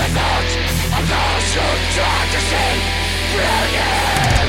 the thought of those who tried to see brilliant.